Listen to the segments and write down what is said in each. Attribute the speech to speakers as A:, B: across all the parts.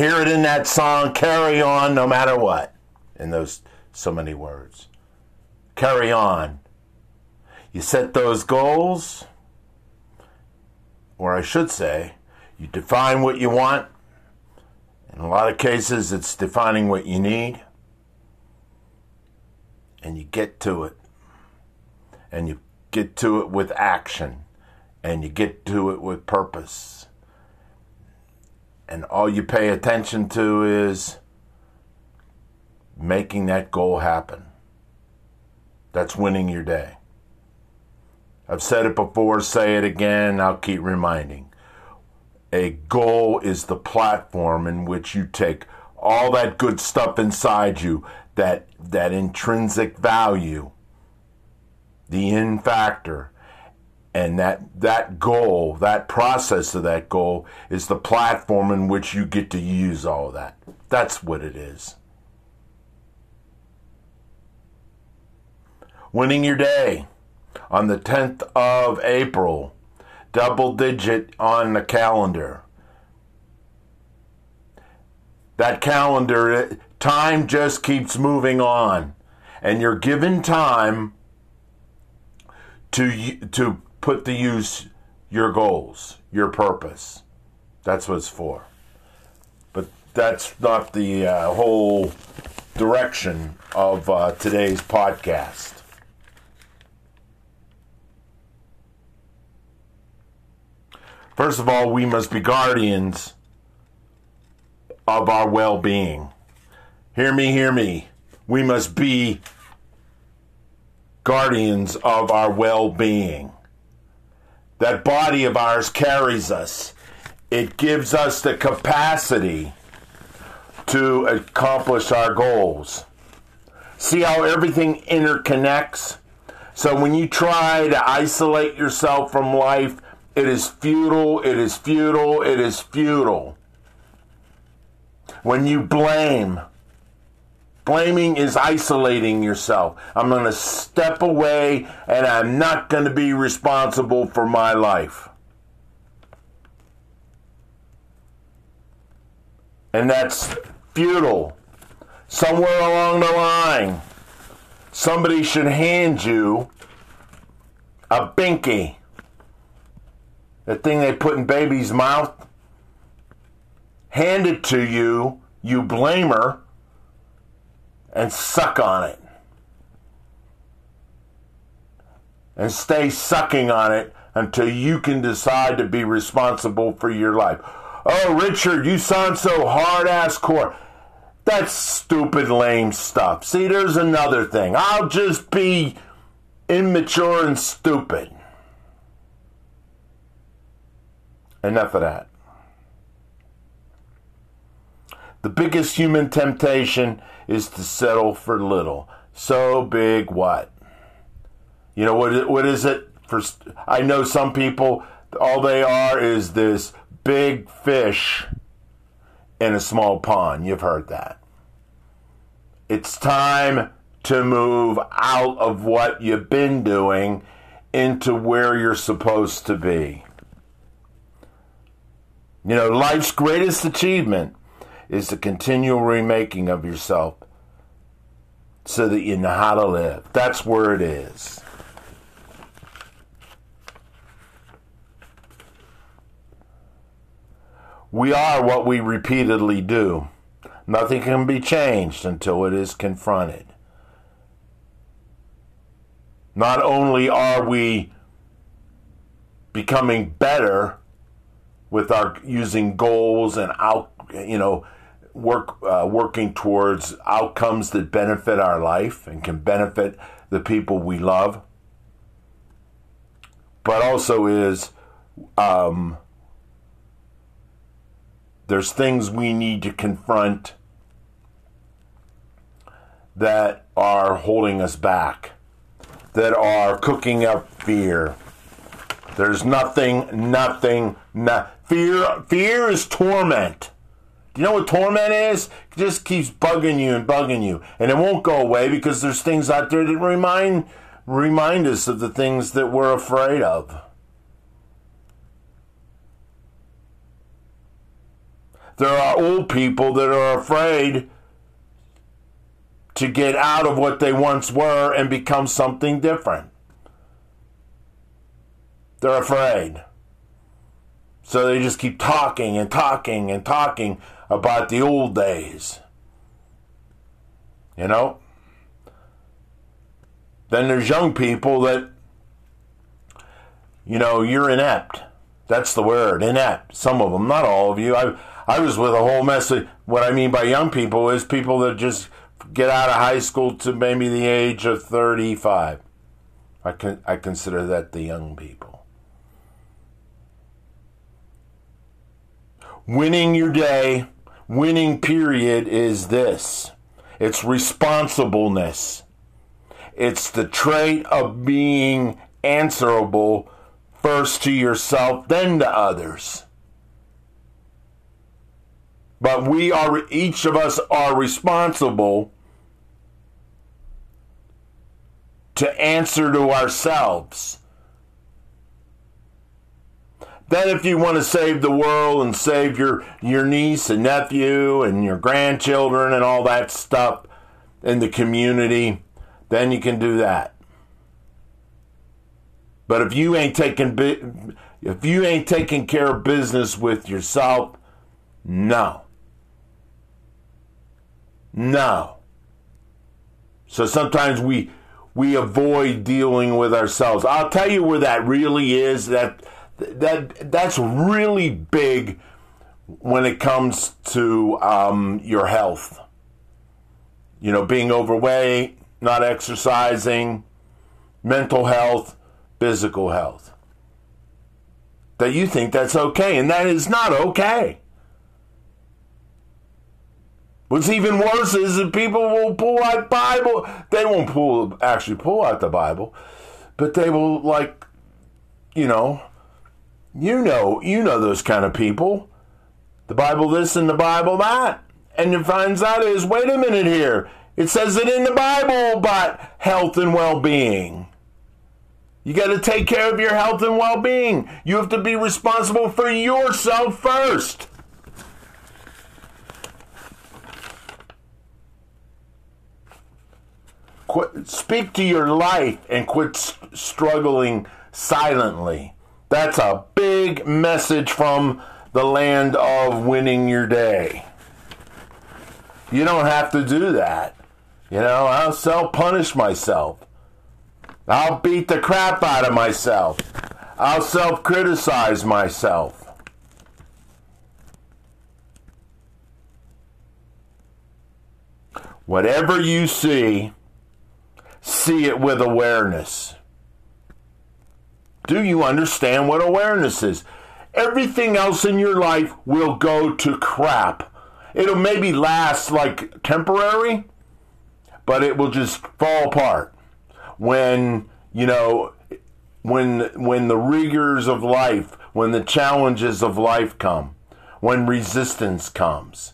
A: hear it in that song, carry on no matter what. In those so many words. Carry on. You set those goals, or I should say, you define what you want. In a lot of cases, it's defining what you need. And you get to it. And you get to it with action. And you get to it with purpose and all you pay attention to is making that goal happen. That's winning your day. I've said it before, say it again, I'll keep reminding. A goal is the platform in which you take all that good stuff inside you, that that intrinsic value, the in factor, and that that goal that process of that goal is the platform in which you get to use all that. That's what it is. Winning your day on the 10th of april. Double digit on the calendar. That calendar eh, time just keeps moving on. And you're given time to to put to use your goals, your purpose. That's what it's for. But that's not the uh, whole direction of uh, today's podcast. First of all, we must be guardians of our well being. Hear me, hear me. We must be guardians of our well being. That body of ours carries us, it gives us the capacity to accomplish our goals. See how everything interconnects? So when you try to isolate yourself from life, it is futile, it is futile, it is futile. When you blame, Blaming is isolating yourself. I'm going to step away and I'm not going to be responsible for my life. And that's futile. Somewhere along the line, somebody should hand you a binky. The thing they put in baby's mouth. Hand it to you, you blamer and suck on it. And stay sucking on it until you can decide to be responsible for your life. Oh, Richard, you sound so hard ass core. That's stupid, lame stuff. See, there's another thing. I'll just be immature and stupid. Enough of that. The biggest human temptation is to settle for little. So big what? You know what what is it for I know some people all they are is this big fish in a small pond. You've heard that. It's time to move out of what you've been doing into where you're supposed to be. You know, life's greatest achievement is the continual remaking of yourself so that you know how to live. That's where it is. We are what we repeatedly do. Nothing can be changed until it is confronted. Not only are we becoming better with our using goals and out, you know, work uh, working towards outcomes that benefit our life and can benefit the people we love, but also is um, there's things we need to confront that are holding us back, that are cooking up fear. There's nothing, nothing, no, fear. Fear is torment. You know what torment is? It just keeps bugging you and bugging you, and it won't go away because there's things out there that remind remind us of the things that we're afraid of. There are old people that are afraid to get out of what they once were and become something different. They're afraid. So they just keep talking and talking and talking about the old days. You know? Then there's young people that, you know, you're inept. That's the word, inept. Some of them, not all of you. I, I was with a whole mess of what I mean by young people is people that just get out of high school to maybe the age of 35. I, can, I consider that the young people. Winning your day, winning period is this it's responsibleness. It's the trait of being answerable first to yourself, then to others. But we are, each of us are responsible to answer to ourselves. Then, if you want to save the world and save your, your niece and nephew and your grandchildren and all that stuff in the community, then you can do that. But if you ain't taking if you ain't taking care of business with yourself, no. No. So sometimes we we avoid dealing with ourselves. I'll tell you where that really is. That that that's really big when it comes to um, your health. You know, being overweight, not exercising, mental health, physical health. That you think that's okay, and that is not okay. What's even worse is that people will pull out Bible. They won't pull actually pull out the Bible, but they will like, you know, you know, you know those kind of people. The Bible this and the Bible that, and it finds out is wait a minute here. It says it in the Bible about health and well-being. You got to take care of your health and well-being. You have to be responsible for yourself first. Quit, speak to your life and quit st- struggling silently. That's a big message from the land of winning your day. You don't have to do that. You know, I'll self punish myself. I'll beat the crap out of myself. I'll self criticize myself. Whatever you see, see it with awareness. Do you understand what awareness is? Everything else in your life will go to crap. It'll maybe last like temporary, but it will just fall apart when, you know, when when the rigors of life, when the challenges of life come, when resistance comes.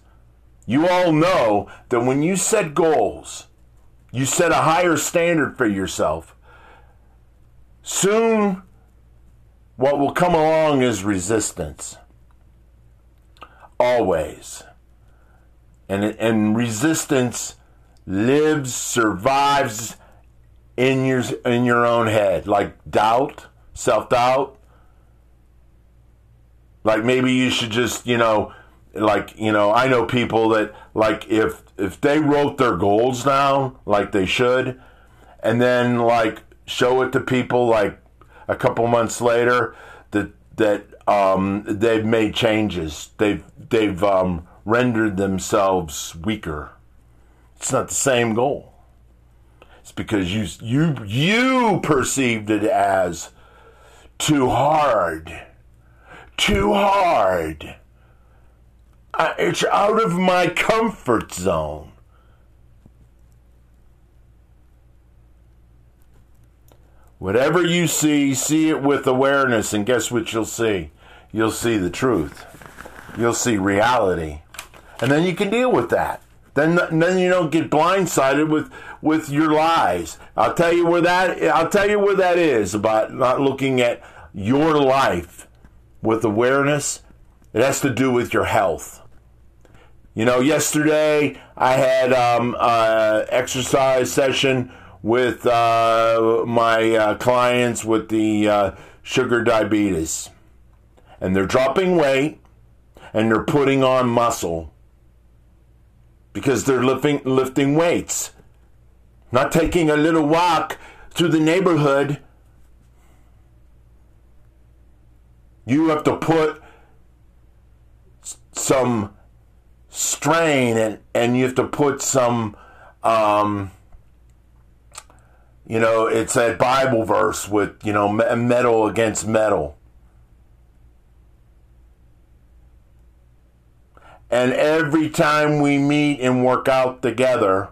A: You all know that when you set goals, you set a higher standard for yourself. Soon, what will come along is resistance. Always. And, and resistance lives, survives in your, in your own head, like doubt, self doubt. Like maybe you should just, you know, like, you know, I know people that, like, if if they wrote their goals down like they should, and then like show it to people like a couple months later that that um, they've made changes, they've they've um, rendered themselves weaker. It's not the same goal. It's because you you you perceived it as too hard, too hard it's out of my comfort zone. Whatever you see, see it with awareness, and guess what you'll see? You'll see the truth. You'll see reality. And then you can deal with that. Then, then you don't get blindsided with, with your lies. I'll tell you where that I'll tell you where that is about not looking at your life with awareness. It has to do with your health. You know, yesterday I had um, uh, exercise session with uh, my uh, clients with the uh, sugar diabetes, and they're dropping weight and they're putting on muscle because they're lifting lifting weights, not taking a little walk through the neighborhood. You have to put some strain and, and you have to put some um, you know it's that bible verse with you know metal against metal and every time we meet and work out together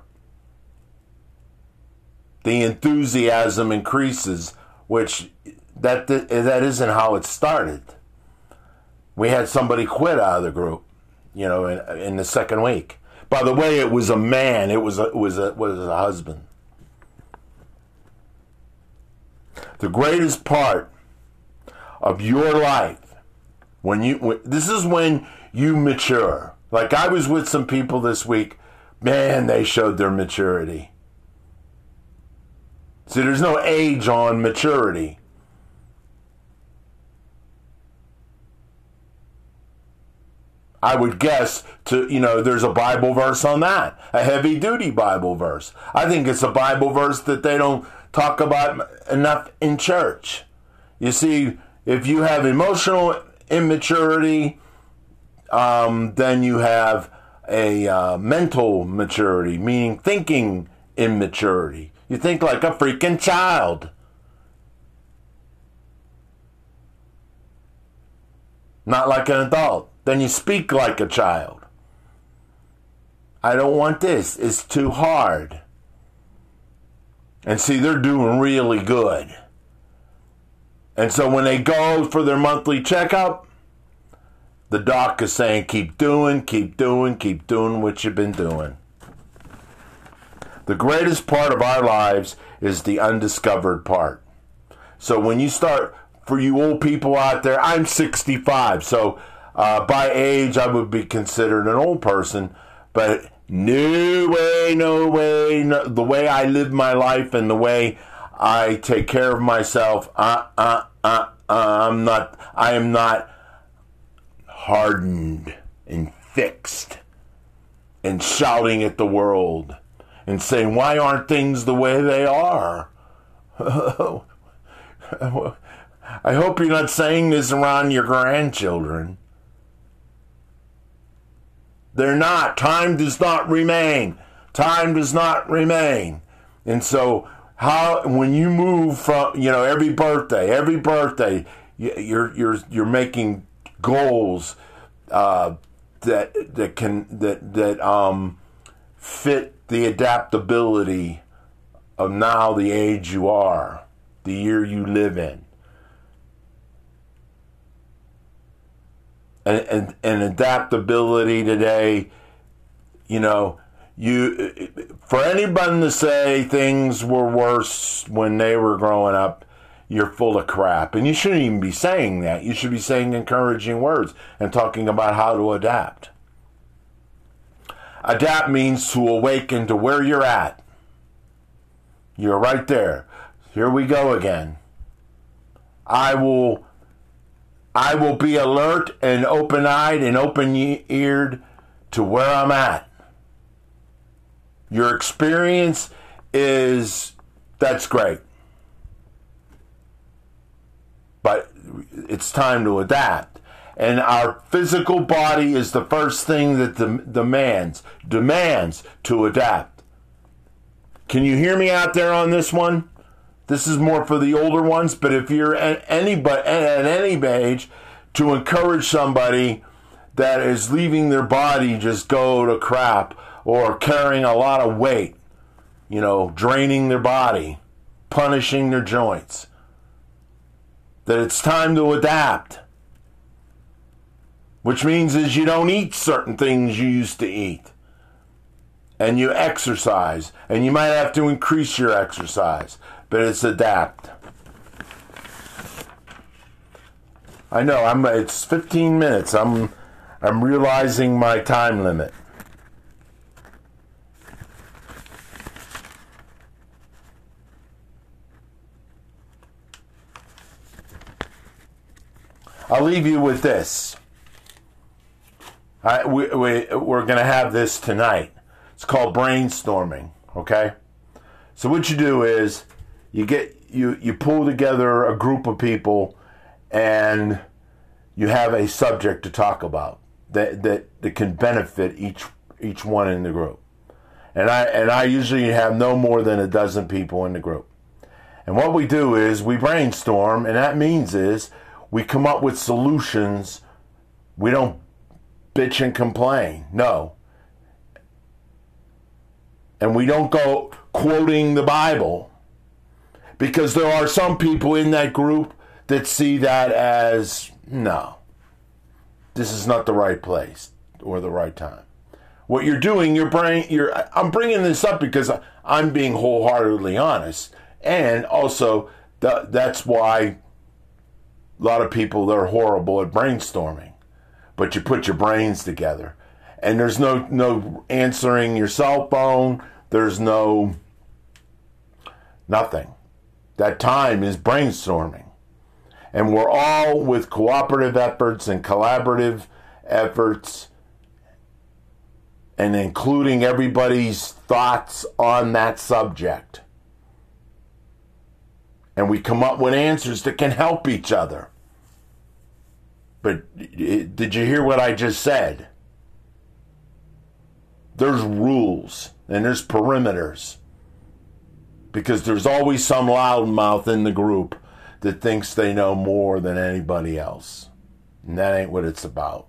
A: the enthusiasm increases which that that isn't how it started we had somebody quit out of the group you know, in, in the second week. By the way, it was a man. It was a, it was a, was a husband. The greatest part of your life when you when, this is when you mature. Like I was with some people this week, man, they showed their maturity. See, there's no age on maturity. I would guess to, you know, there's a Bible verse on that, a heavy duty Bible verse. I think it's a Bible verse that they don't talk about enough in church. You see, if you have emotional immaturity, um, then you have a uh, mental maturity, meaning thinking immaturity. You think like a freaking child. Not like an adult then you speak like a child. I don't want this. It's too hard. And see, they're doing really good. And so when they go for their monthly checkup, the doc is saying, keep doing, keep doing, keep doing what you've been doing. The greatest part of our lives is the undiscovered part. So when you start, for you old people out there, I'm 65, so uh, by age, I would be considered an old person, but no way, no way, no, the way I live my life and the way I take care of myself, uh, uh, uh, uh, I'm not, I am not hardened and fixed and shouting at the world and saying, why aren't things the way they are? I hope you're not saying this around your grandchildren. They're not. Time does not remain. Time does not remain. And so, how when you move from you know every birthday, every birthday, you're you're you're making goals uh, that that can that that um, fit the adaptability of now the age you are, the year you live in. And, and, adaptability today, you know, you for anybody to say things were worse when they were growing up, you're full of crap. And you shouldn't even be saying that. You should be saying encouraging words and talking about how to adapt. Adapt means to awaken to where you're at. You're right there. Here we go again. I will I will be alert and open eyed and open eared to where I'm at. Your experience is that's great. But it's time to adapt. And our physical body is the first thing that demands demands to adapt. Can you hear me out there on this one? This is more for the older ones, but if you're at any at any age, to encourage somebody that is leaving their body just go to crap or carrying a lot of weight, you know, draining their body, punishing their joints. That it's time to adapt. Which means is you don't eat certain things you used to eat. And you exercise. And you might have to increase your exercise. But it's adapt. I know, I'm it's 15 minutes. I'm I'm realizing my time limit. I'll leave you with this. I, we, we, we're going to have this tonight. It's called brainstorming, okay? So what you do is you get you you pull together a group of people and you have a subject to talk about that that, that can benefit each each one in the group. And I and I usually have no more than a dozen people in the group. And what we do is we brainstorm and that means is we come up with solutions. We don't bitch and complain. No. And we don't go quoting the Bible because there are some people in that group that see that as no, this is not the right place or the right time. What you're doing, your brain, you're, I'm bringing this up because I'm being wholeheartedly honest. And also, th- that's why a lot of people they're horrible at brainstorming, but you put your brains together, and there's no no answering your cell phone. There's no nothing. That time is brainstorming, and we're all with cooperative efforts and collaborative efforts, and including everybody's thoughts on that subject and we come up with answers that can help each other. But did you hear what I just said? There's rules and there's perimeters. Because there's always some loudmouth in the group that thinks they know more than anybody else. And that ain't what it's about.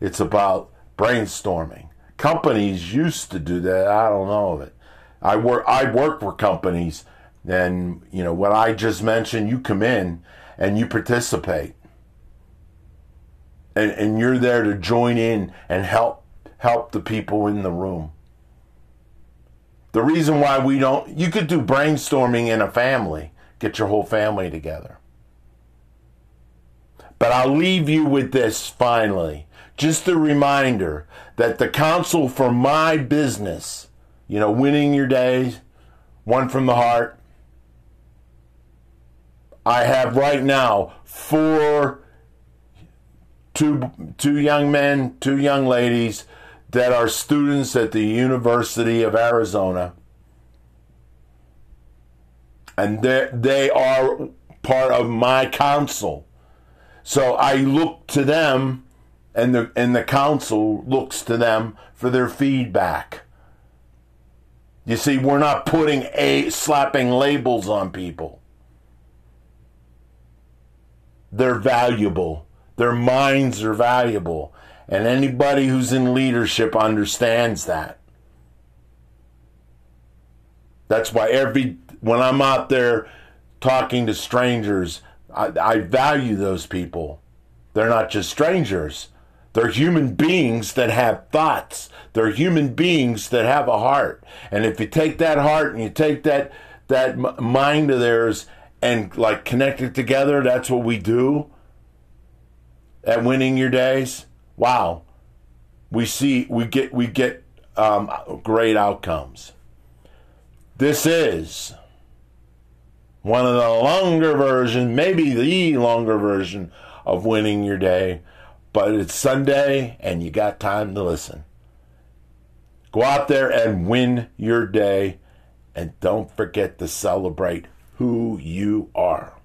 A: It's about brainstorming. Companies used to do that. I don't know of it. I work I work for companies and you know what I just mentioned, you come in and you participate. And and you're there to join in and help help the people in the room. The reason why we don't you could do brainstorming in a family, get your whole family together. But I'll leave you with this finally. Just a reminder that the council for my business, you know, winning your days, one from the heart, I have right now four two two young men, two young ladies that are students at the University of Arizona. And they are part of my council. So I look to them and the and the council looks to them for their feedback. You see, we're not putting a slapping labels on people. They're valuable. Their minds are valuable. And anybody who's in leadership understands that. That's why every when I'm out there talking to strangers, I, I value those people. They're not just strangers. They're human beings that have thoughts. They're human beings that have a heart. And if you take that heart and you take that that mind of theirs and like connect it together. That's what we do at winning your days. Wow, we see we get we get um, great outcomes. This is one of the longer version, maybe the longer version of winning your day, but it's Sunday and you got time to listen. Go out there and win your day and don't forget to celebrate who you are.